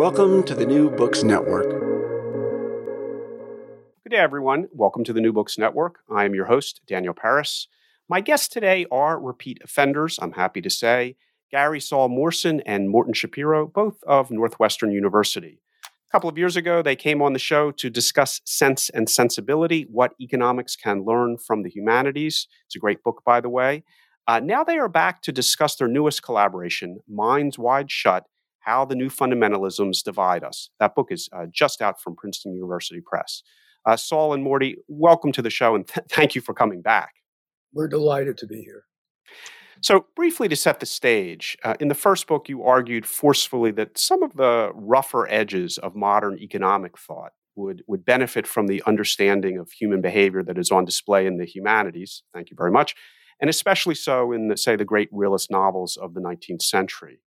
Welcome to the New Books Network. Good day, everyone. Welcome to the New Books Network. I am your host, Daniel Peris. My guests today are repeat offenders, I'm happy to say, Gary Saul Morson and Morton Schapiro, both of Northwestern University. A couple of years ago, they came on the show to discuss Cents and Sensibility What Economics Can Learn from the Humanities. It's a great book, by the way. Uh, now they are back to discuss their newest collaboration, Minds Wide Shut how the New Fundamentalisms Divide Us. That book is uh, just out from Princeton University Press. Uh, Saul and Morty, welcome to the show and th- thank you for coming back. We're delighted to be here. So, briefly to set the stage, uh, in the first book, you argued forcefully that some of the rougher edges of modern economic thought would, would benefit from the understanding of human behavior that is on display in the humanities. Thank you very much. And especially so in, the, say, the great realist novels of the 19th century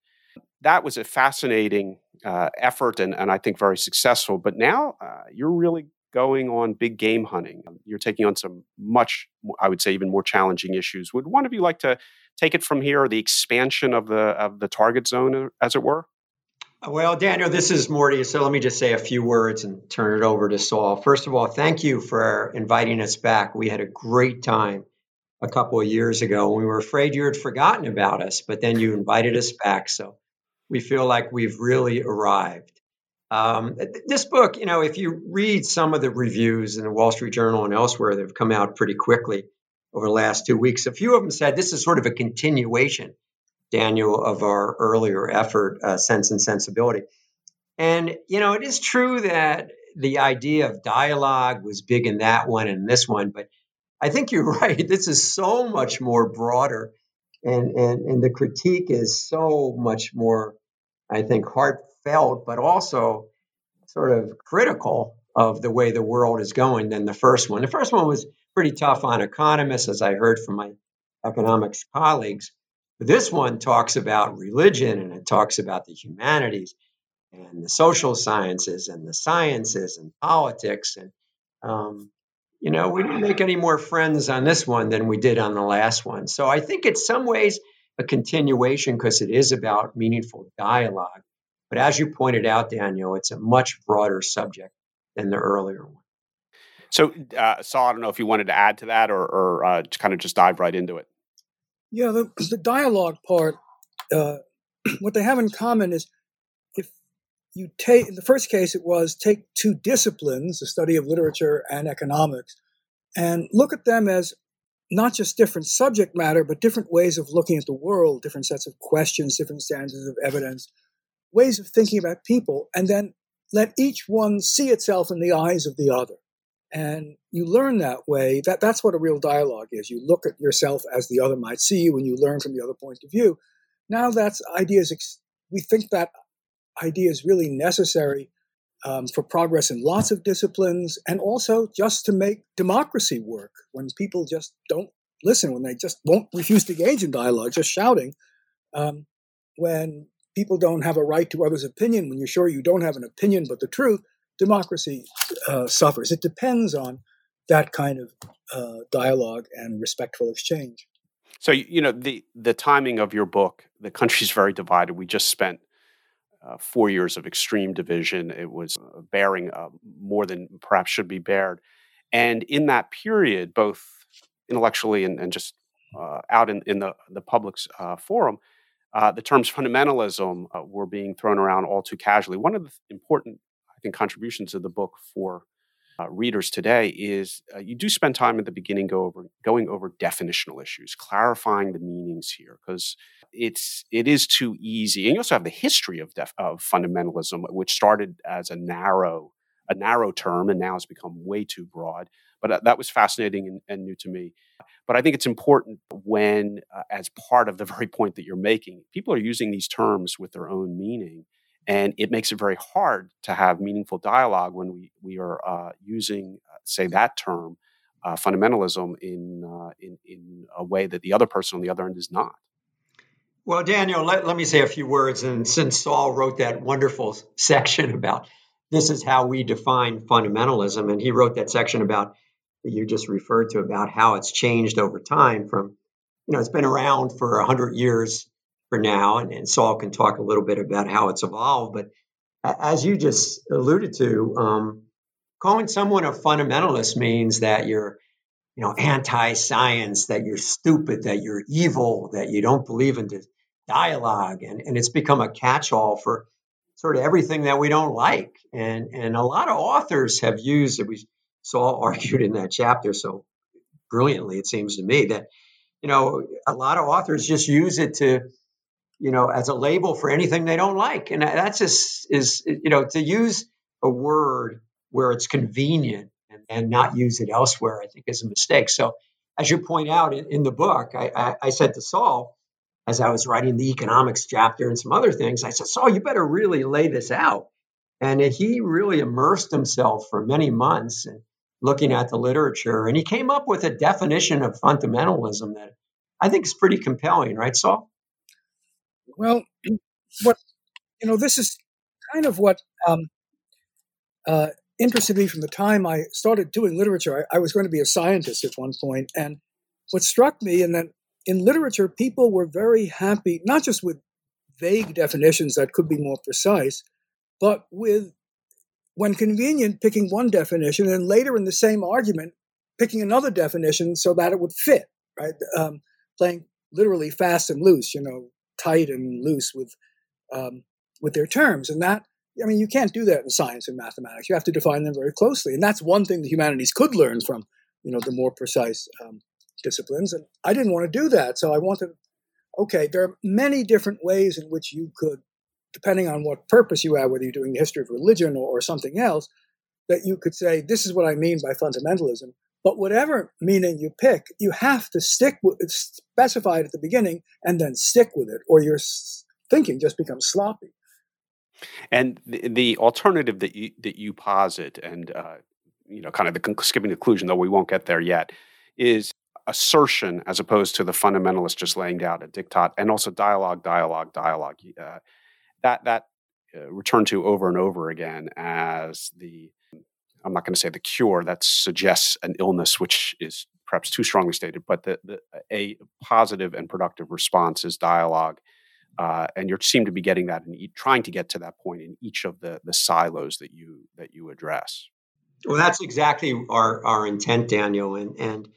that was a fascinating uh, effort and, and I think very successful. But now uh, you're really going on big game hunting. You're taking on some much, I would say, even more challenging issues. Would one of you like to take it from here, the expansion of the of the target zone, uh, as it were? Well, Daniel, this is Morty. So let me just say a few words and turn it over to Saul. First of all, thank you for inviting us back. We had a great time a couple of years ago. We were afraid you had forgotten about us, but then you invited us back. So we feel like we've really arrived. Um, this book, you know, if you read some of the reviews in the Wall Street Journal and elsewhere that have come out pretty quickly over the last two weeks, a few of them said this is sort of a continuation, Daniel, of our earlier effort, uh, Cents and Sensibility. And, you know, it is true that the idea of dialogue was big in that one and this one, but I think you're right. This is so much more broader. And, and, and the critique is so much more I think, heartfelt, but also sort of critical of the way the world is going than the first one. The first one was pretty tough on economists, as I heard from my economics colleagues. But this one talks about religion and it talks about the humanities and the social sciences and the sciences and politics. And, um, you know, we didn't make any more friends on this one than we did on the last one. So I think in some ways a continuation because it is about meaningful dialogue. But as you pointed out, Daniel, it's a much broader subject than the earlier one. So, uh, Saul, I don't know if you wanted to add to that or, or uh, kind of just dive right into it. Yeah, the, the dialogue part, uh, what they have in common is if you take, in the first case, it was take two disciplines, the study of literature and economics, and look at them as not just different subject matter, but different ways of looking at the world, different sets of questions, different standards of evidence, ways of thinking about people, and then let each one see itself in the eyes of the other. And you learn that way. That, that's what a real dialogue is. You look at yourself as the other might see you, and you learn from the other point of view. Now that's ideas, we think that idea is really necessary um, for progress in lots of disciplines and also just to make democracy work when people just don't listen, when they just won't refuse to engage in dialogue, just shouting. Um, when people don't have a right to others' opinion, when you're sure you don't have an opinion but the truth, democracy uh, suffers. It depends on that kind of uh, dialogue and respectful exchange. So you know the the timing of your book, the country's very divided. We just spent uh, four years of extreme division. It was uh, bearing uh, more than perhaps should be bared, and in that period, both intellectually and, and just uh, out in, in the the public's uh, forum, uh, the terms fundamentalism were being thrown around all too casually. One of the important, I think, contributions of the book for uh, readers today is uh, you do spend time at the beginning go over going over definitional issues, clarifying the meanings here because it's it is too easy. And you also have the history of def, of fundamentalism, which started as a narrow a narrow term and now has become way too broad. But uh, that was fascinating and, and, new to me. But I think it's important when, uh, as part of the very point that you're making, people are using these terms with their own meaning and it makes it very hard to have meaningful dialogue when we, we are uh, using, uh, say, that term, uh, fundamentalism, in, uh, in, in a way that the other person on the other end is not. Well, Daniel, let, let me say a few words. And since Saul wrote that wonderful section about this is how we define fundamentalism, and he wrote that section about you just referred to about how it's changed over time from, you know, it's been around for 100 years for now, and, and Saul can talk a little bit about how it's evolved. But as you just alluded to, um, calling someone a fundamentalist means that you're, you know, anti-science, that you're stupid, that you're evil, that you don't believe in dialogue, and and it's become a catch-all for sort of everything that we don't like. And and a lot of authors have used it. We Saul argued in that chapter so brilliantly, it seems to me that you know a lot of authors just use it to you know, as a label for anything they don't like. And that's just is, you know, to use a word where it's convenient and, and not use it elsewhere, I think is a mistake. So, as you point out in, in the book, I, I, I, said to Saul, as I was writing the economics chapter and some other things, I said, Saul, you better really lay this out. And he really immersed himself for many months in looking at the literature. And he came up with a definition of fundamentalism that I think is pretty compelling, right, Saul? Well, what you know, this is kind of what um, uh, interested me from the time I started doing literature. I, I, was going to be a scientist at one point, and what struck me, and then in literature, people were very happy not just with vague definitions that could be more precise, but with, when convenient, picking one definition, and later in the same argument, picking another definition so that it would fit. Right, um, playing literally fast and loose. You know, tight and loose with um, with their terms, and that I mean you can't do that in science and mathematics. You have to define them very closely, and that's one thing the humanities could learn from you know the more precise um, disciplines. And I didn't want to do that, so I wanted. Okay, there are many different ways in which you could, depending on what purpose you have, whether you're doing the history of religion or, or something else, that you could say, this is what I mean by fundamentalism. But whatever meaning you pick, you have to stick with specify it at the beginning and then stick with it, or your thinking just becomes sloppy. And the, the alternative that you that you posit, and uh, you know, kind of the skipping the conclusion, though we won't get there yet, is assertion as opposed to the fundamentalist just laying down a diktat, and also dialogue, dialogue, dialogue. Uh, that that uh, returned to over and over again as the I'm not going to say the cure that suggests an illness, which is perhaps too strongly stated, but the, the a positive and productive response is dialogue. Uh, and you seem to be getting that and trying to get to that point in each of the the silos that you that you address. Well, that's exactly our our intent, Daniel. And and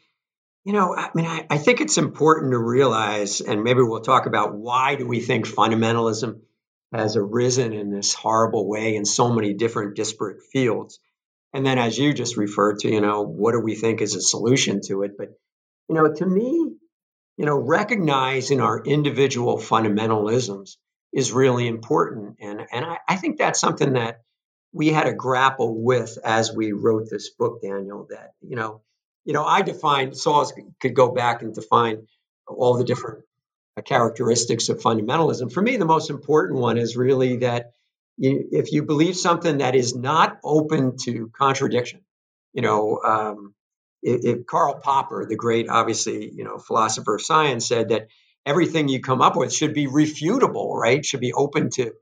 you know, I mean, I, I think it's important to realize, and maybe we'll talk about why do we think fundamentalism has arisen in this horrible way in so many different disparate fields. And then, as you just referred to, you know, what do we think is a solution to it? But, you know, to me, you know, recognizing our individual fundamentalisms is really important. And, and I, I think that's something that we had to grapple with as we wrote this book, Daniel, that, you know, you know, I defined, Saul could go back and define all the different characteristics of fundamentalism. For me, the most important one is really that you, if you believe something that is not open to contradiction, you know, um, if, if, Karl Popper, the great, obviously, you know, philosopher of science, said that everything you come up with should be refutable, right? Should be open to,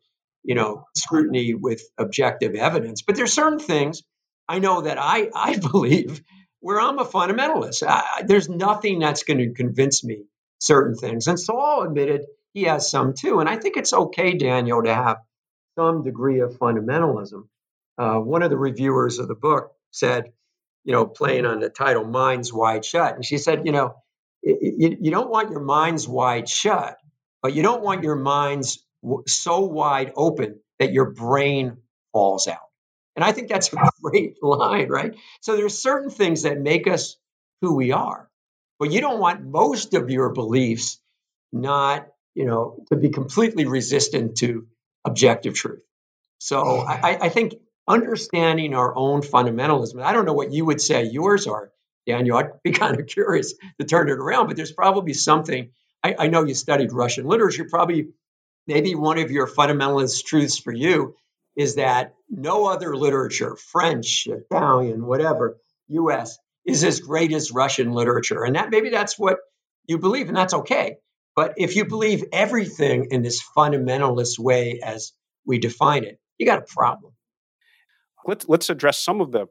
you know, scrutiny with objective evidence. But there's certain things I know that I I believe where I'm a fundamentalist. I, there's nothing that's going to convince me certain things. And Saul admitted he has some too. And I think it's okay, Daniel, to have some degree of fundamentalism. Uh, one of the reviewers of the book said, you know, playing on the title Minds Wide Shut. And she said, you know, you, you don't want your minds wide shut, but you don't want your minds so wide open that your brain falls out. And I think that's a great line, right? So there's certain things that make us who we are, but you don't want most of your beliefs not, you know, to be completely resistant to objective truth. So hmm. I, I think understanding our own fundamentalism. I don't know what you would say yours are, Daniel. I'd be kind of curious to turn it around, but there's probably something. I, I know you studied Russian literature. Probably, maybe one of your fundamentalist truths for you is that no other literature, French, Italian, whatever, U.S., is as great as Russian literature, and that maybe that's what you believe, and that's okay. But if you believe everything in this fundamentalist way as we define it, you got a problem. Let's let's address some of the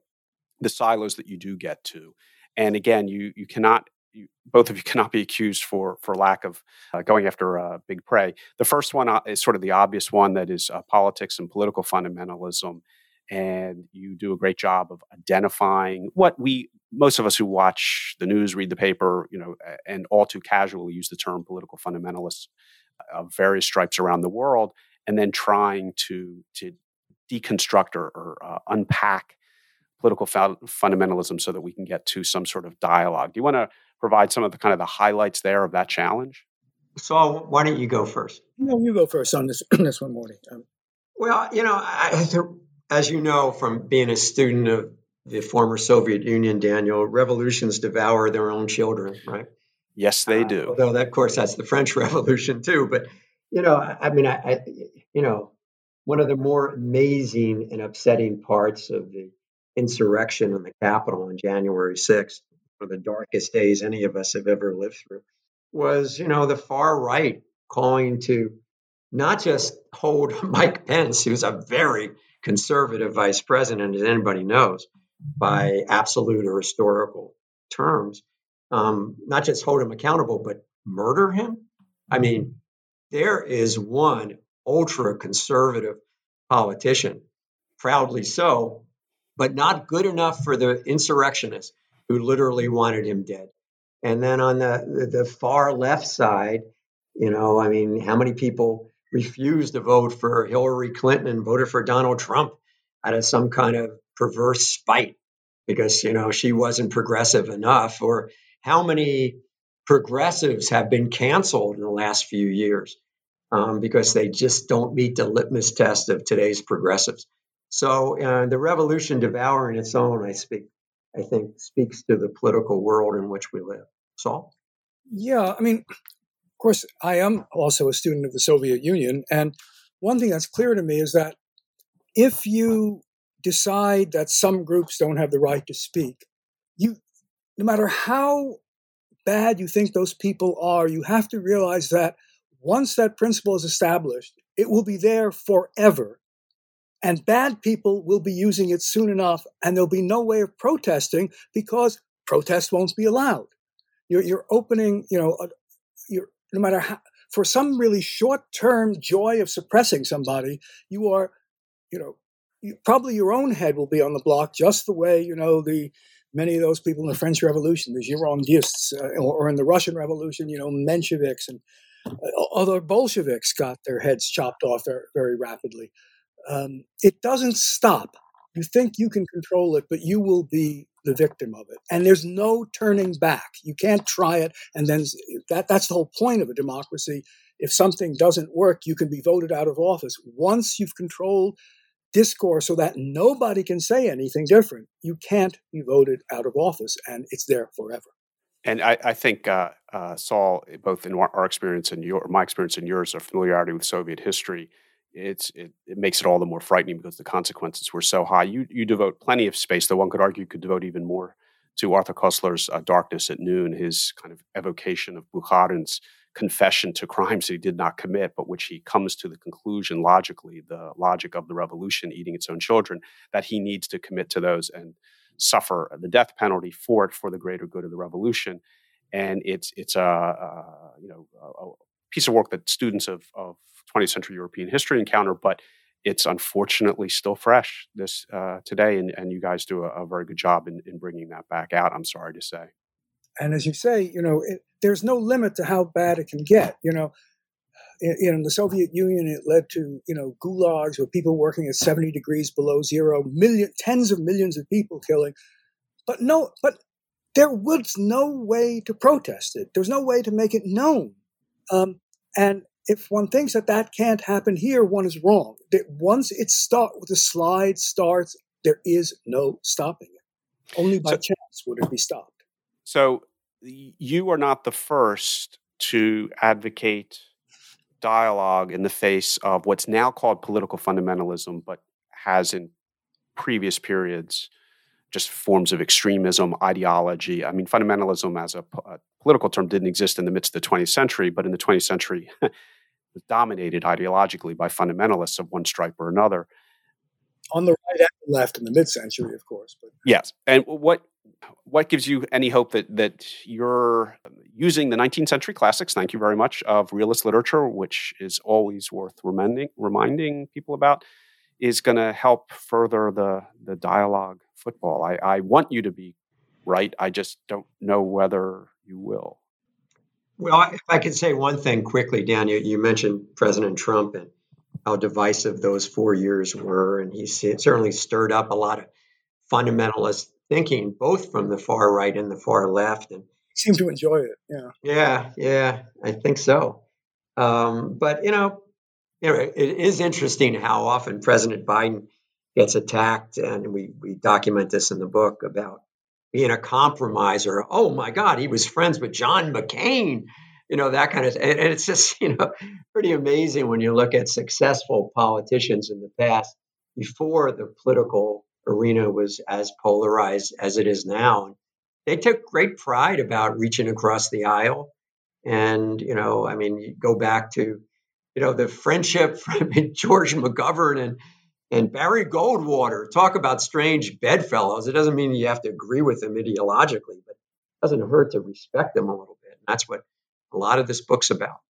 the silos that you do get to. And again, you you cannot you, both of you cannot be accused for for lack of uh, going after uh, big prey. The first one uh, is sort of the obvious one that is uh, politics and political fundamentalism, and you do a great job of identifying what we most of us who watch the news, read the paper, you know, and all too casually use the term political fundamentalists of various stripes around the world, and then trying to to deconstruct or, or uh, unpack political fundamentalism so that we can get to some sort of dialogue. Do you want to provide some of the kind of the highlights there of that challenge? So why don't you go first? No, you go first on this this one Morty. Um, well, you know, I, as you know from being a student of the former Soviet Union, Daniel, revolutions devour their own children, right? Yes, they uh, do. Uh, although, that, of course, that's the French Revolution too. But you know, I, I mean, I, I, you know, one of the more amazing and upsetting parts of the insurrection in the Capitol on January 6th, one of the darkest days any of us have ever lived through, was, you know, the far right calling to not just hold Mike Pence, who's a very conservative vice president, as anybody knows, by absolute or historical terms, um, not just hold him accountable, but murder him. I mean, there is one ultra conservative politician, proudly so, but not good enough for the insurrectionists who literally wanted him dead. And then on the, the, the far left side, you know, I mean, how many people refused to vote for Hillary Clinton and voted for Donald Trump out of some kind of perverse spite because, you know, she wasn't progressive enough? Or how many progressives have been canceled in the last few years um, because they just don't meet the litmus test of today's progressives? So uh, the revolution devouring its own, I speak, I think, speaks to the political world in which we live. Saul? Yeah, I mean, course, I am also a student of the Soviet Union, and one thing that's clear to me is that if you decide that some groups don't have the right to speak, you, no matter how bad you think those people are, you have to realize that once that principle is established, it will be there forever and bad people will be using it soon enough, and there'll be no way of protesting because protest won't be allowed. You're, you're opening, you know, you're, no matter how, for some really short term joy of suppressing somebody, you are, you know, you, probably your own head will be on the block just the way, you know, the many of those people in the French Revolution, the Girondists, uh, or, or in the Russian Revolution, you know, Mensheviks and uh, other Bolsheviks got their heads chopped off very, very rapidly um, it doesn't stop. You think you can control it, but you will be the victim of it. And there's no turning back. You can't try it. And then that, that's the whole point of a democracy. If something doesn't work, you can be voted out of office. Once you've controlled discourse so that nobody can say anything different, you can't be voted out of office and it's there forever. And I, I think uh, uh, Saul, both in our experience and your, my experience and yours, of familiarity with Soviet history, it's it, it makes it all the more frightening because the consequences were so high. You you devote plenty of space, though one could argue you could devote even more to Arthur Koestler's uh, Darkness at Noon, his kind of evocation of Bukharin's confession to crimes he did not commit, but which he comes to the conclusion logically, the logic of the revolution eating its own children, that he needs to commit to those and suffer the death penalty for it for the greater good of the revolution. And it's it's a, a you know a, piece of work that students of, of 20th century European history encounter, but it's unfortunately still fresh this uh, today, and, and you guys do a, a very good job in, in bringing that back out. I'm sorry to say. And as you say, you know, it, there's no limit to how bad it can get. You know, in, in, the Soviet Union, it led to you know gulags where people working at 70 degrees below zero, million, tens of millions of people killing. But no, but there was no way to protest it. There's no way to make it known. Um, and if one thinks that that can't happen here, one is wrong. That once it start, the slide starts, there is no stopping it. Only by so, chance would it be stopped. So you are not the first to advocate dialogue in the face of what's now called political fundamentalism, but has in previous periods just forms of extremism, ideology. I mean, fundamentalism as a, a, political term didn't exist in the midst of the 20th century, but in the 20th century, was dominated ideologically by fundamentalists of one stripe or another. On the right and the left in the mid-century, of course. But yes, and what what gives you any hope that that you're using the 19th century classics? Thank you very much of realist literature, which is always worth reminding reminding people about, is going to help further the the dialogue football. I, I want you to be right. I just don't know whether you will. Well, if I could say one thing quickly, Dan, you, you mentioned President Trump and how divisive those four years were, and he certainly stirred up a lot of fundamentalist thinking, both from the far right and the far left. And seem to enjoy it. Yeah. Yeah, yeah, I think so. Um, but you know, you know, it is interesting how often President Biden gets attacked, and we we document this in the book about being a compromiser. Oh my God, he was friends with John McCain. You know that kind of, and it's just you know pretty amazing when you look at successful politicians in the past before the political arena was as polarized as it is now. They took great pride about reaching across the aisle, and you know, I mean, you go back to you know the friendship from George McGovern and and Barry Goldwater, talk about strange bedfellows. It doesn't mean you have to agree with them ideologically, but it doesn't hurt to respect them a little bit. And that's what a lot of this book's about.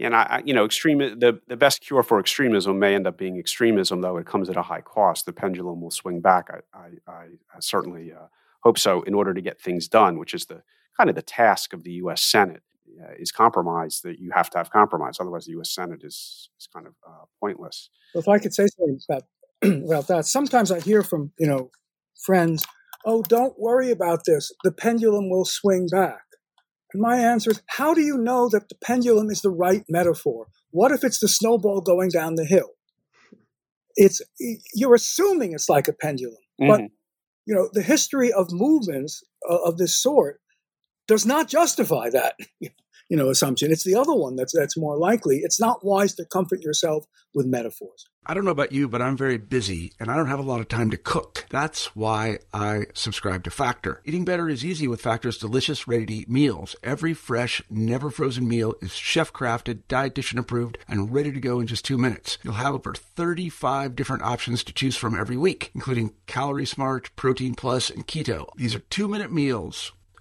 And I, you know, extreme the, the best cure for extremism may end up being extremism, though it comes at a high cost. The pendulum will swing back. I, I, I certainly uh, hope so. In order to get things done, which is the kind of the task of the U.S. Senate, uh, is compromised, that you have to have compromise. Otherwise, the U.S. Senate is, is kind of uh, pointless. Well, if I could say something about about that, sometimes I hear from you know friends, "Oh, don't worry about this. The pendulum will swing back." And my answer is, how do you know that the pendulum is the right metaphor? What if it's the snowball going down the hill? It's you're assuming it's like a pendulum, mm-hmm. but you know the history of movements uh, of this sort does not justify that you know assumption. It's the other one that's that's more likely. It's not wise to comfort yourself with metaphors. I don't know about you, but I'm very busy and I don't have a lot of time to cook. That's why I subscribe to Factor. Eating better is easy with Factor's delicious, ready to eat meals. Every fresh, never frozen meal is chef crafted, dietitian approved, and ready to go in just two minutes. You'll have over 35 different options to choose from every week, including Calorie Smart, Protein Plus, and Keto. These are two minute meals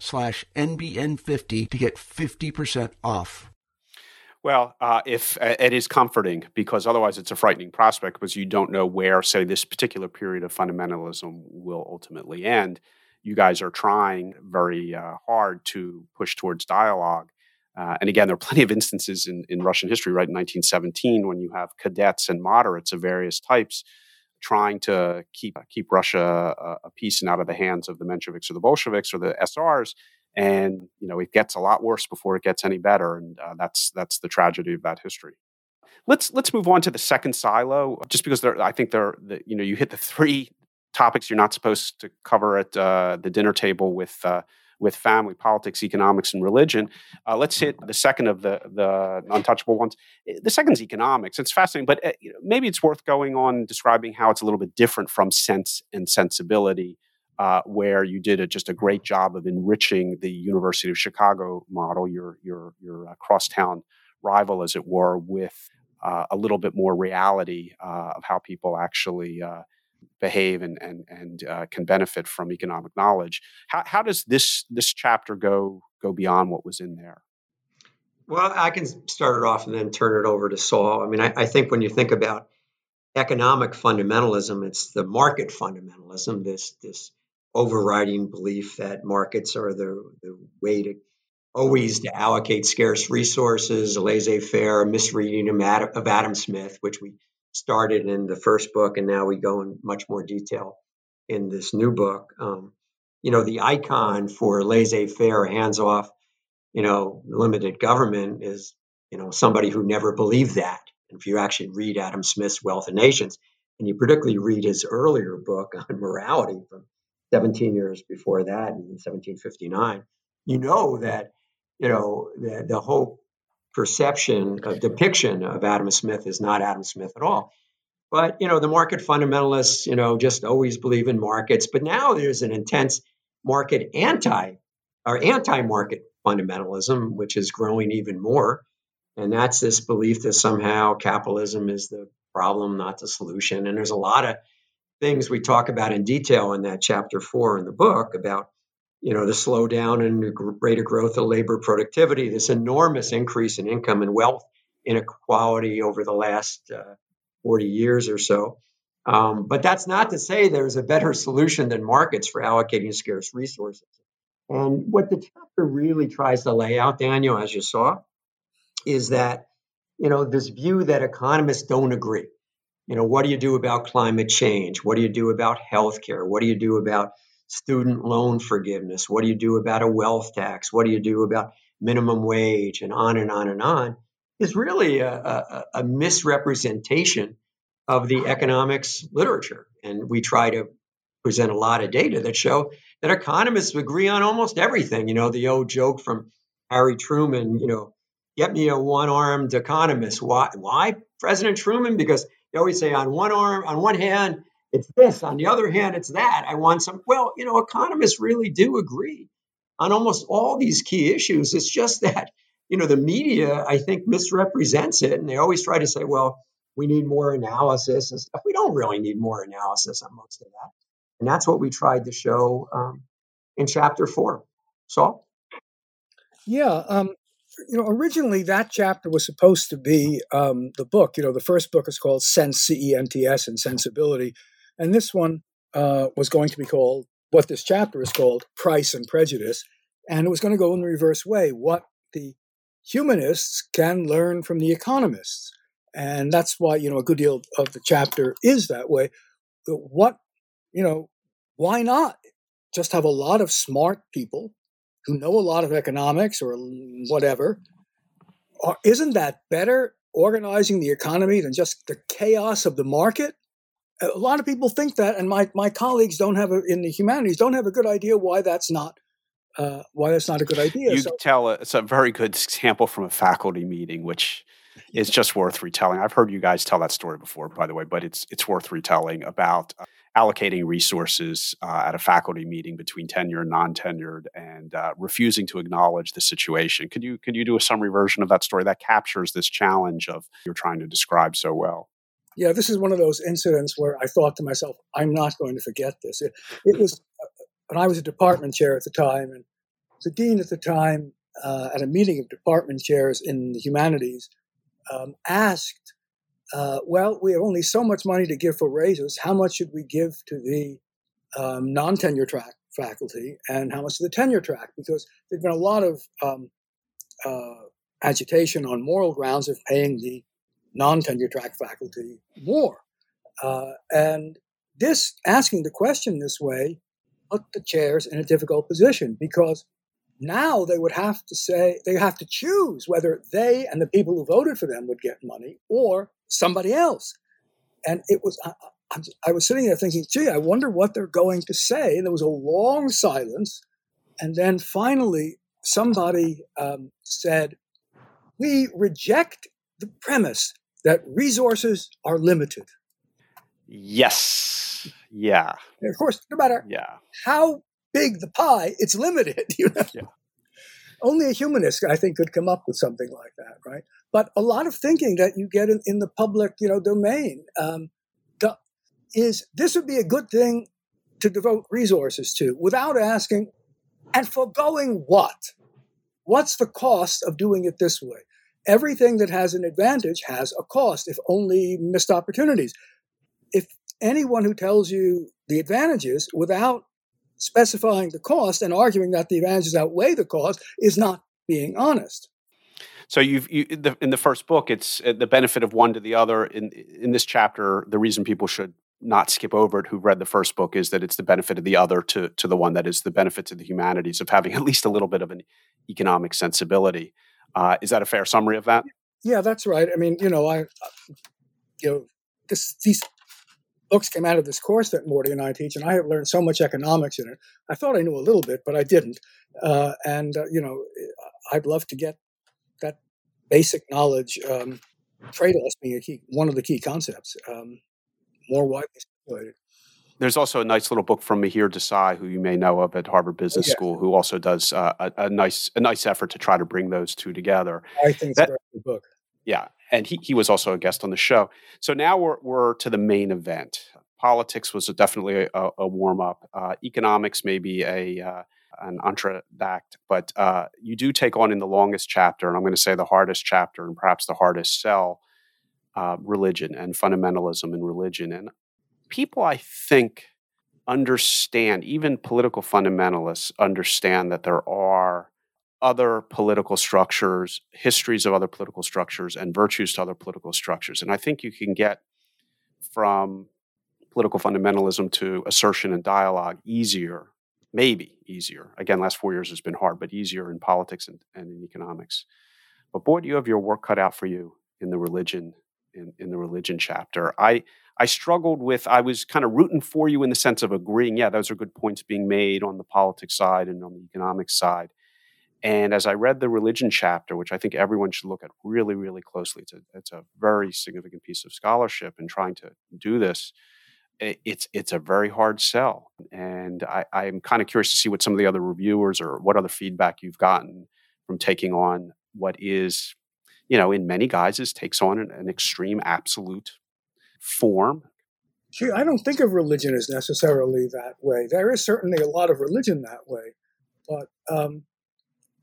slash NBN50 to get 50% off. Well, uh, if uh, it is comforting because otherwise it's a frightening prospect because you don't know where, say, this particular period of fundamentalism will ultimately end. You guys are trying very uh, hard to push towards dialogue. Uh, and again, there are plenty of instances in, in Russian history, right in 1917, when you have cadets and moderates of various types trying to keep keep Russia a, a peace and out of the hands of the Mensheviks or the Bolsheviks or the SRs. And you know, it gets a lot worse before it gets any better, and uh, that's that's the tragedy of that history. Let's let's move on to the second silo, just because there, I think there, the, you know, you hit the three topics you're not supposed to cover at uh, the dinner table with uh, with family, politics, economics, and religion. Uh, let's hit the second of the the untouchable ones. The second is economics. It's fascinating, but uh, you know, maybe it's worth going on describing how it's a little bit different from cents and sensibility. Uh, where you did a, just a great job of enriching the University of Chicago model, your your your uh, crosstown rival, as it were, with uh, a little bit more reality uh, of how people actually behave and and and uh, can benefit from economic knowledge. How how does this this chapter go go beyond what was in there? Well, I can start it off and then turn it over to Saul. I mean, I, I think when you think about economic fundamentalism, it's the market fundamentalism. This this overriding belief that markets are the, the way to always to allocate scarce resources, laissez-faire, misreading of Adam, of Adam Smith, which we started in the first book, and now we go in much more detail in this new book. Um, you know, the icon for laissez-faire, hands-off, you know, limited government is, you know, somebody who never believed that. And if you actually read Adam Smith's Wealth of Nations, and you particularly read his earlier book on morality from 17 years before that, in 1759, you know that, you know, the, the whole perception, of depiction of Adam Smith is not Adam Smith at all. But you know, the market fundamentalists, you know, just always believe in markets. But now there's an intense market anti or anti-market fundamentalism, which is growing even more. And that's this belief that somehow capitalism is the problem, not the solution. And there's a lot of things we talk about in detail in that chapter four in the book about you know, the slowdown and rate of growth of labor productivity, this enormous increase in income and wealth inequality over the last uh, 40 years or so. Um, but that's not to say there's a better solution than markets for allocating scarce resources. And what the chapter really tries to lay out, Daniel, as you saw, is that, you know, this view that economists don't agree. You know, what do you do about climate change? What do you do about healthcare? What do you do about student loan forgiveness? What do you do about a wealth tax? What do you do about minimum wage? And on and on and on is really a, a, a misrepresentation of the economics literature. And we try to present a lot of data that show that economists agree on almost everything. You know, the old joke from Harry Truman, you know, get me a one-armed economist. Why? Why President Truman? Because they always say on one arm, on one hand, it's this. On the other hand, it's that. I want some. Well, you know, economists really do agree on almost all these key issues. It's just that, you know, the media, I think, misrepresents it. And they always try to say, well, we need more analysis and stuff. We don't really need more analysis on most of that. And that's what we tried to show um, in chapter four. Saul? Yeah. Um, you know, originally that chapter was supposed to be um, the book. You know, the first book is called Cents, C E N T S, and Sensibility. And this one uh, was going to be called what this chapter is called Price and Prejudice. And it was going to go in the reverse way what the humanists can learn from the economists. And that's why, you know, a good deal of the chapter is that way. What, you know, why not just have a lot of smart people who know a lot of economics or whatever? Or isn't that better organizing the economy than just the chaos of the market? A lot of people think that, and my, my colleagues don't have a, in the humanities don't have a good idea why that's not uh, why that's not a good idea. You so, tell a, it's a very good example from a faculty meeting, which is just worth retelling. I've heard you guys tell that story before, by the way, but it's it's worth retelling about uh, allocating resources uh, at a faculty meeting between tenured and non-tenured, and uh, refusing to acknowledge the situation. Could you could you do a summary version of that story that captures this challenge of you're trying to describe so well? Yeah, this is one of those incidents where I thought to myself, I'm not going to forget this. It, it was, uh, and I was a department chair at the time, and the dean at the time, uh, at a meeting of department chairs in the humanities, um, asked, uh, "Well, we have only so much money to give for raises. How much should we give to the um, non-tenure track faculty, and how much to the tenure track? Because there'd been a lot of um, uh, agitation on moral grounds of paying the non-tenure track faculty more. Uh, and this asking the question this way put the chairs in a difficult position because now they would have to say they have to choose whether they and the people who voted for them would get money or somebody else. And it was I, I was sitting there thinking, gee, I wonder what they're going to say. There was a long silence, and then finally somebody um, said, "We reject the premise that resources are limited." Yes. Yeah. And of course, no matter yeah. how big the pie, it's limited. You know? Yeah. Only a humanist, I think, could come up with something like that, right? But a lot of thinking that you get in, in the public, you know, domain um, is this would be a good thing to devote resources to without asking, and foregoing what? What's the cost of doing it this way? Everything that has an advantage has a cost, if only missed opportunities. If anyone who tells you the advantages without specifying the cost and arguing that the advantages outweigh the cost is not being honest. So you've you, the, in the first book, it's uh, the benefit of one to the other. In in this chapter, the reason people should not skip over it who read the first book is that it's the benefit of the other to to the one that is the benefit to the humanities of having at least a little bit of an economic sensibility. Uh, is that a fair summary of that? Yeah, that's right. I mean, you know, I, you know, this these books came out of this course that Morty and I teach, and I have learned so much economics in it. I thought I knew a little bit, but I didn't. Uh, and uh, you know, I'd love to get that basic knowledge. Um, trade-offs being a key, one of the key concepts, um, more widely circulated. There's also a nice little book from Mihir Desai, who you may know of at Harvard Business School, who also does uh, a, a, nice a nice effort to try to bring those two together. I think that, a book. Yeah, and he, he was also a guest on the show. So now we're, we're to the main event. Politics was definitely a, a warm up. Uh, economics maybe a uh, an entr'acte, but uh, you do take on in the longest chapter, and I'm going to say the hardest chapter, and perhaps the hardest sell, uh, religion and fundamentalism in religion. And people, I think, understand, even political fundamentalists understand that there are other political structures, histories of other political structures, and virtues to other political structures. And I think you can get from political fundamentalism to assertion and dialogue easier, maybe easier. Again, last four years has been hard, but easier in politics and, and in economics. But boy, do you have your work cut out for you in the religion in, in the religion chapter. I I struggled with I was kind of rooting for you in the sense of agreeing, yeah, those are good points being made on the politics side and on the economic side. And as I read the religion chapter, which I think everyone should look at really, really closely, it's a, it's a very significant piece of scholarship in trying to do this. It's it's a very hard sell, and I, I'm kind of curious to see what some of the other reviewers or what other feedback you've gotten from taking on what is, you know, in many guises takes on an, an extreme absolute form. Gee, I don't think of religion as necessarily that way. There is certainly a lot of religion that way, but um,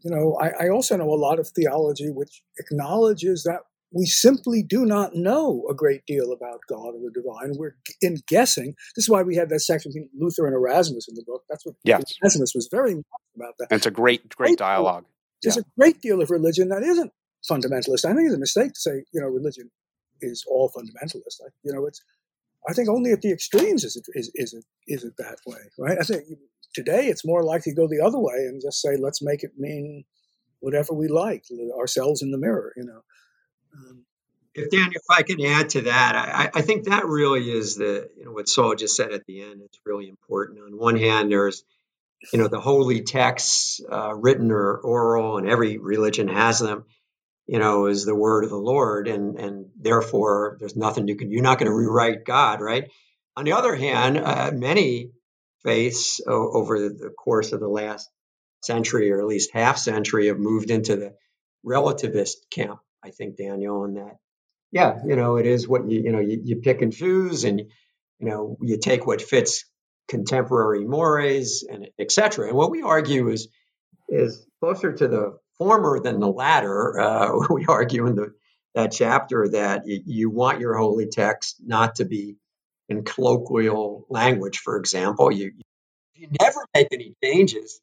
you know, I, I also know a lot of theology which acknowledges that we simply do not know a great deal about God or the divine. We're in guessing. This is why we had that section between Luther and Erasmus in the book. That's what yes. Erasmus was very much about that. And it's a great, great, great dialogue. There's yeah. a great deal of religion that isn't fundamentalist. I think it's a mistake to say, you know, religion is all fundamentalist. I, you know, it's. I think only at the extremes is it is, is it is it that way, right? I think today it's more likely to go the other way and just say, let's make it mean whatever we like, ourselves in the mirror, you know. Um, if Daniel, if I can add to that, I, I, think that really is the, you know, what Saul just said at the end. It's really important. On one hand, there's, you know, the holy texts, uh, written or oral, and every religion has them. You know, is the word of the Lord, and and therefore there's nothing you can. You're not going to rewrite God, right? On the other hand, uh, many faiths over the course of the last century or at least half century have moved into the relativist camp i think daniel and that yeah you know it is what you you know you, you pick and choose and you know you take what fits contemporary mores and etc and what we argue is is closer to the former than the latter uh, we argue in the that chapter that you, want your holy text not to be in colloquial language, for example, you, you never make any changes,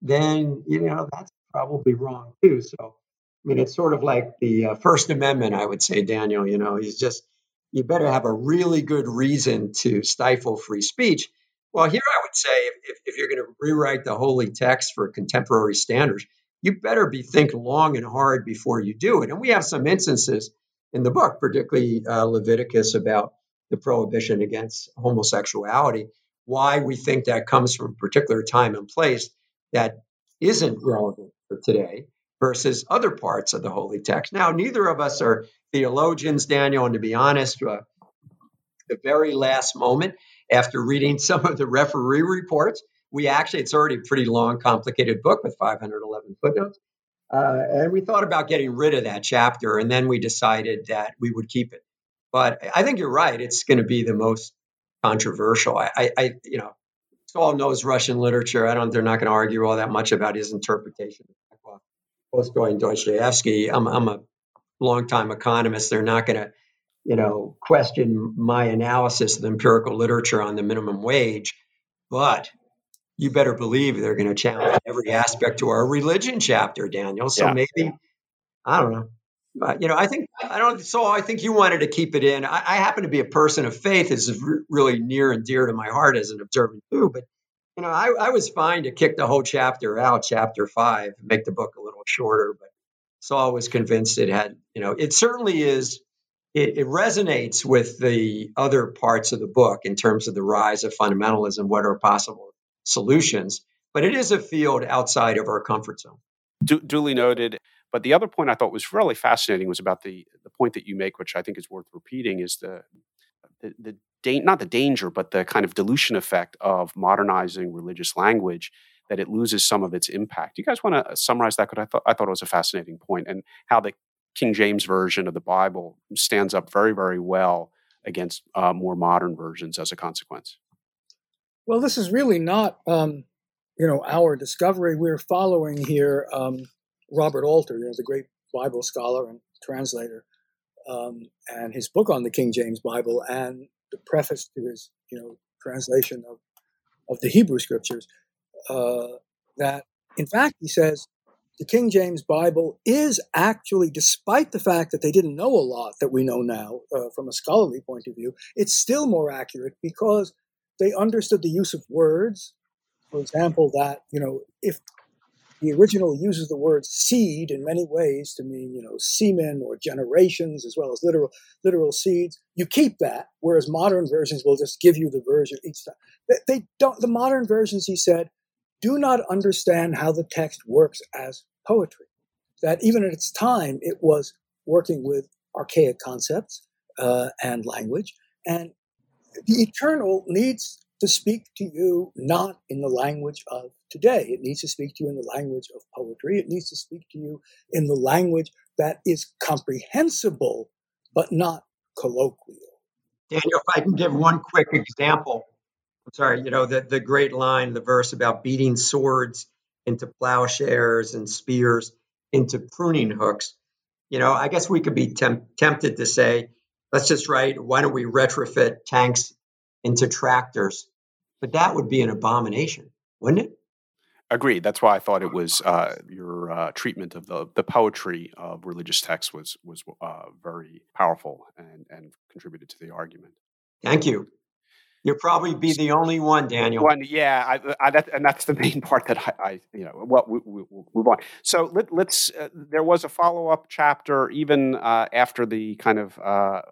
then you know that's probably wrong too. So I mean, it's sort of like the uh, First Amendment, I would say, Daniel. You know, he's just, you better have a really good reason to stifle free speech. Well, here I would say if, if you're going to rewrite the holy text for contemporary standards, you better be think long and hard before you do it. And we have some instances in the book, particularly uh, Leviticus, about the prohibition against homosexuality. Why we think that comes from a particular time and place that isn't relevant for today versus other parts of the holy text. Now, neither of us are theologians, Daniel, and to be honest, uh, the very last moment after reading some of the referee reports, we actually, it's already a pretty long, complicated book with 511 footnotes. Uh, and we thought about getting rid of that chapter, and then we decided that we would keep it. But I think you're right; it's going to be the most controversial. I, I, I you know, Saul knows Russian literature. I don't. They're not going to argue all that much about his interpretation of Tolstoy and Dostoevsky. I'm, I'm a longtime economist. They're not going to, you know, question my analysis of the empirical literature on the minimum wage. But you better believe they're going to challenge every aspect to our religion chapter, Daniel. So yeah. maybe, I don't know. But, you know, I think, I don't, so I think you wanted to keep it in. I, I happen to be a person of faith. is really near and dear to my heart as an observant too. But, you know, I, I was fine to kick the whole chapter out, chapter five, make the book a little shorter. But Saul was convinced it had, you know, it certainly is it, it, resonates with the other parts of the book in terms of the rise of fundamentalism, what are possible solutions, but it is a field outside of our comfort zone. Du- duly noted. But the other point I thought was really fascinating was about the the point that you make, which I think is worth repeating, is the the, the da- not the danger, but the kind of dilution effect of modernizing religious language that it loses some of its impact. You guys want to summarize that? Because I thought I thought it was a fascinating point, and how the King James version of the Bible stands up very, very well against uh, more modern versions as a consequence. Well, this is really not, um, you know, our discovery. We're following here um, Robert Alter, you know, the great Bible scholar and translator, um, and his book on the King James Bible and the preface to his, you know, translation of of the Hebrew Scriptures. Uh, that, in fact, he says the King James Bible is actually, despite the fact that they didn't know a lot that we know now uh, from a scholarly point of view, it's still more accurate because they understood the use of words. For example, that, you know, if the original uses the word seed in many ways to mean, you know, semen or generations as well as literal literal seeds. You keep that, whereas modern versions will just give you the version each time. They, they don't. The modern versions, he said, do not understand how the text works as poetry. That even at its time, it was working with archaic concepts uh, and language, and the eternal needs to speak to you not in the language of today. It needs to speak to you in the language of poetry. It needs to speak to you in the language that is comprehensible, but not colloquial. Daniel, if I can give one quick example. I'm sorry, you know, the, the great line, the verse about beating swords into plowshares and spears into pruning hooks. You know, I guess we could be temp- tempted to say, let's just write, why don't we retrofit tanks into tractors? But that would be an abomination, wouldn't it? Agreed. That's why I thought it was uh, your uh, treatment of the, the poetry of religious texts was was uh, very powerful and, and contributed to the argument. Thank you. You'll probably be the only one, Daniel. One, yeah, I, I, that, and that's the main part that I, I you know, well, we, will we, move on. So let, us uh, there was a follow up chapter even uh, after the kind of uh,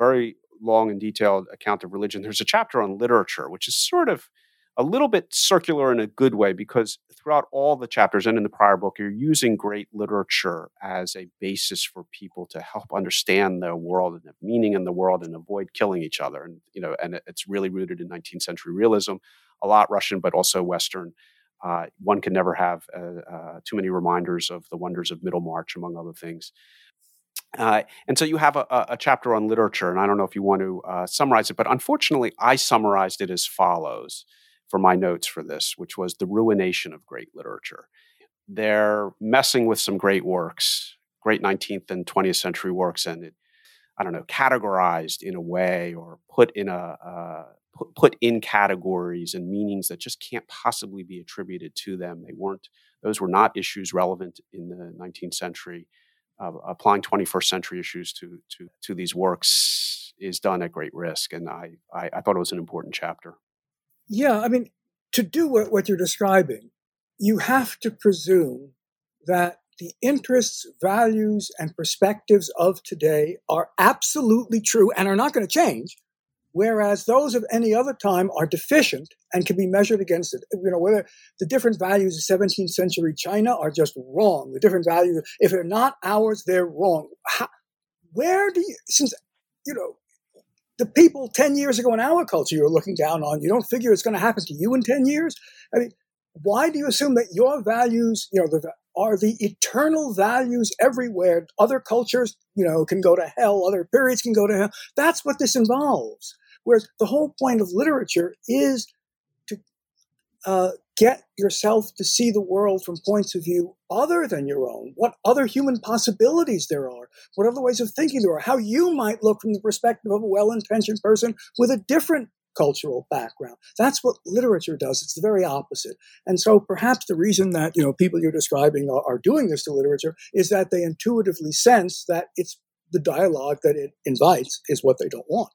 very long and detailed account of religion. There's a chapter on literature, which is sort of a little bit circular in a good way because throughout all the chapters and in the prior book, you're using great literature as a basis for people to help understand the world and the meaning in the world and avoid killing each other. And you know, and it's really rooted in 19th century realism, a lot Russian, but also Western. Uh, one can never have uh, uh, too many reminders of the wonders of Middlemarch, among other things. Uh, and so you have a, a, chapter on literature, and I don't know if you want to uh, summarize it, but unfortunately, I summarized it as follows for my notes for this, which was the ruination of great literature. They're messing with some great works, great 19th and 20th century works, and it, I don't know, categorized in a way or put in a uh, put, in categories and meanings that just can't possibly be attributed to them. They weren't; those were not issues relevant in the 19th century. Uh, applying 21st century issues to, to, to these works is done at great risk. And I, I, I thought it was an important chapter. Yeah, I mean, to do what, what you're describing, you have to presume that the interests, values, and perspectives of today are absolutely true and are not going to change, whereas those of any other time are deficient and can be measured against it. You know, whether the different values of 17th century China are just wrong. The different values, if they're not ours, they're wrong. How, where do you, since, you know, the people 10 years ago in our culture you're looking down on, you don't figure it's going to happen to you in 10 years? I mean, why do you assume that your values, you know, the, are the eternal values everywhere. Other cultures, you know, can go to hell. Other periods can go to hell. That's what this involves. Whereas the whole point of literature is to uh, get yourself to see the world from points of view other than your own, what other human possibilities there are, what other ways of thinking there are, how you might look from the perspective of a well intentioned person with a different cultural background. That's what literature does. It's the very opposite. And so perhaps the reason that, you know, people you're describing are, are doing this to literature is that they intuitively sense that it's the dialogue that it invites is what they don't want.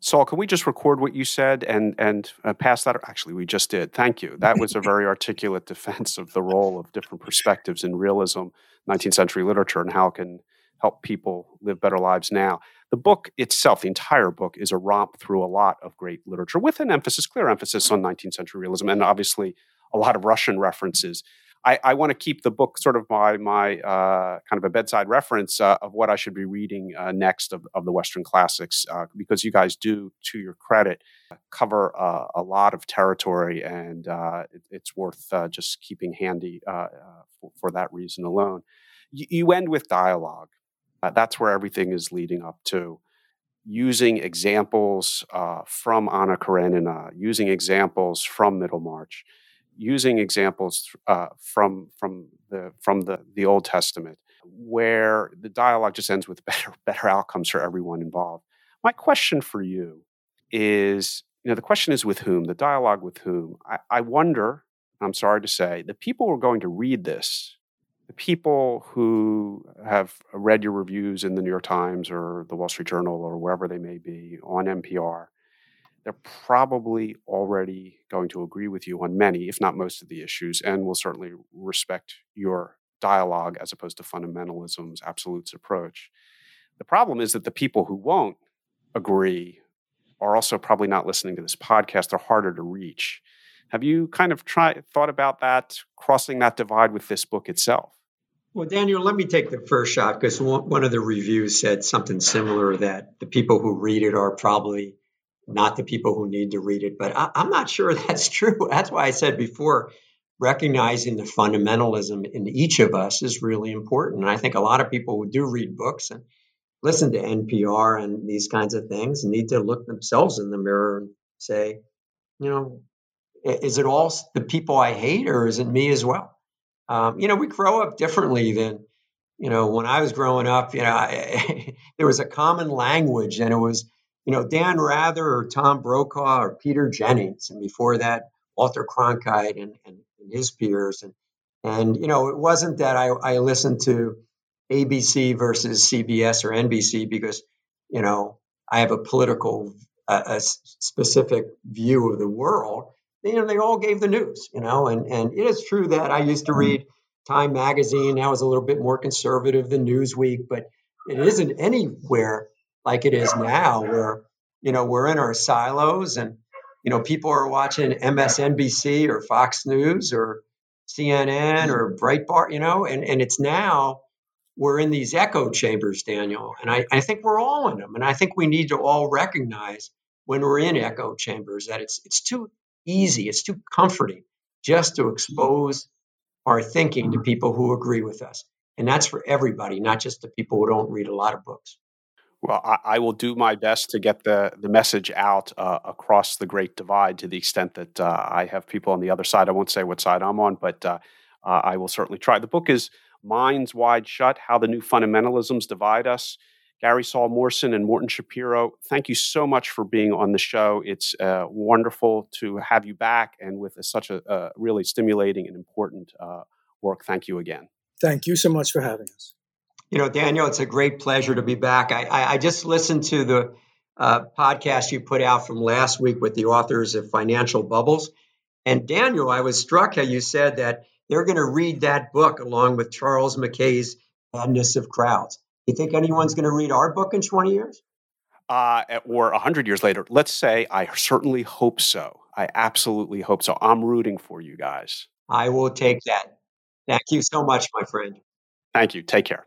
Saul, can we just record what you said and and uh, pass that? Actually, we just did. Thank you. That was a very articulate defense of the role of different perspectives in realism, 19th century literature, and how it can help people live better lives now. The book itself, the entire book, is a romp through a lot of great literature with an emphasis, clear emphasis on 19th century realism, and obviously a lot of Russian references. I, I want to keep the book sort of my my uh, kind of a bedside reference uh, of what I should be reading uh, next of, of the Western classics uh, because you guys do, to your credit, cover uh, a lot of territory, and uh, it, it's worth just keeping handy for, for, that reason alone. You, end with dialogue, that's where everything is leading up to. Using examples uh, from Anna Karenina, using examples from Middlemarch, using examples uh, from from the from the the Old Testament, where the dialogue just ends with better better outcomes for everyone involved. My question for you is, you know, the question is with whom? The dialogue with whom? I, I wonder. I'm sorry to say, the people who are going to read this the people who have read your reviews in the New York Times or the Wall Street Journal or wherever they may be on NPR, they're probably already going to agree with you on many, if not most of the issues, and will certainly respect your dialogue as opposed to fundamentalism's absolutes approach. The problem is that the people who won't agree are also probably not listening to this podcast. They're harder to reach. Have you kind of tried thought about that, crossing that divide with this book itself? Well, Daniel, let me take the first shot because one of the reviews said something similar that the people who read it are probably not the people who need to read it. But I, am not sure that's true. That's why I said before, recognizing the fundamentalism in each of us is really important. And I think a lot of people who do read books and listen to NPR and these kinds of things need to look themselves in the mirror and say, you know, is it all the people I hate or is it me as well? Um, you know, we grow up differently than, you know, when I was growing up, you know, I, there was a common language and it was, you know, Dan Rather or Tom Brokaw or Peter Jennings. And before that, Walter Cronkite and, and, and his peers. And, and, you know, it wasn't that I, I listened to ABC versus CBS or NBC because, you know, I have a political, a, a specific view of the world you know, they all gave the news, you know, and, and it is true that I used to mm-hmm. read Time magazine. That was a little bit more conservative than Newsweek, but it isn't anywhere like it is now where, you know, we're in our silos and, you know, people are watching MSNBC or Fox News or CNN or Breitbart, you know, and, and it's now we're in these echo chambers, Daniel. And I, I think we're all in them. And I think we need to all recognize when we're in echo chambers that it's it's too easy, it's too comforting just to expose our thinking to people who agree with us. And that's for everybody, not just the people who don't read a lot of books. Well, I, I will do my best to get the, the message out uh, across the great divide to the extent that uh, I have people on the other side. I won't say what side I'm on, but uh, uh I will certainly try. The book is Minds Wide Shut How the New Fundamentalisms Divide Us. Gary Saul Morson and Morton Schapiro, thank you so much for being on the show. It's uh, wonderful to have you back and with such a, a, really stimulating and important uh, work. Thank you again. Thank you so much for having us. You know, Daniel, it's a great pleasure to be back. I, I, I just listened to the uh, podcast you put out from last week with the authors of Financial Bubbles. And Daniel, I was struck how you said that they're going to read that book along with Charles Mackay's Madness of Crowds. You think anyone's going to read our book in 20 years? Uh, or 100 years later. Let's say I certainly hope so. I absolutely hope so. I'm rooting for you guys. I will take that. Thank you so much, my friend. Thank you. Take care.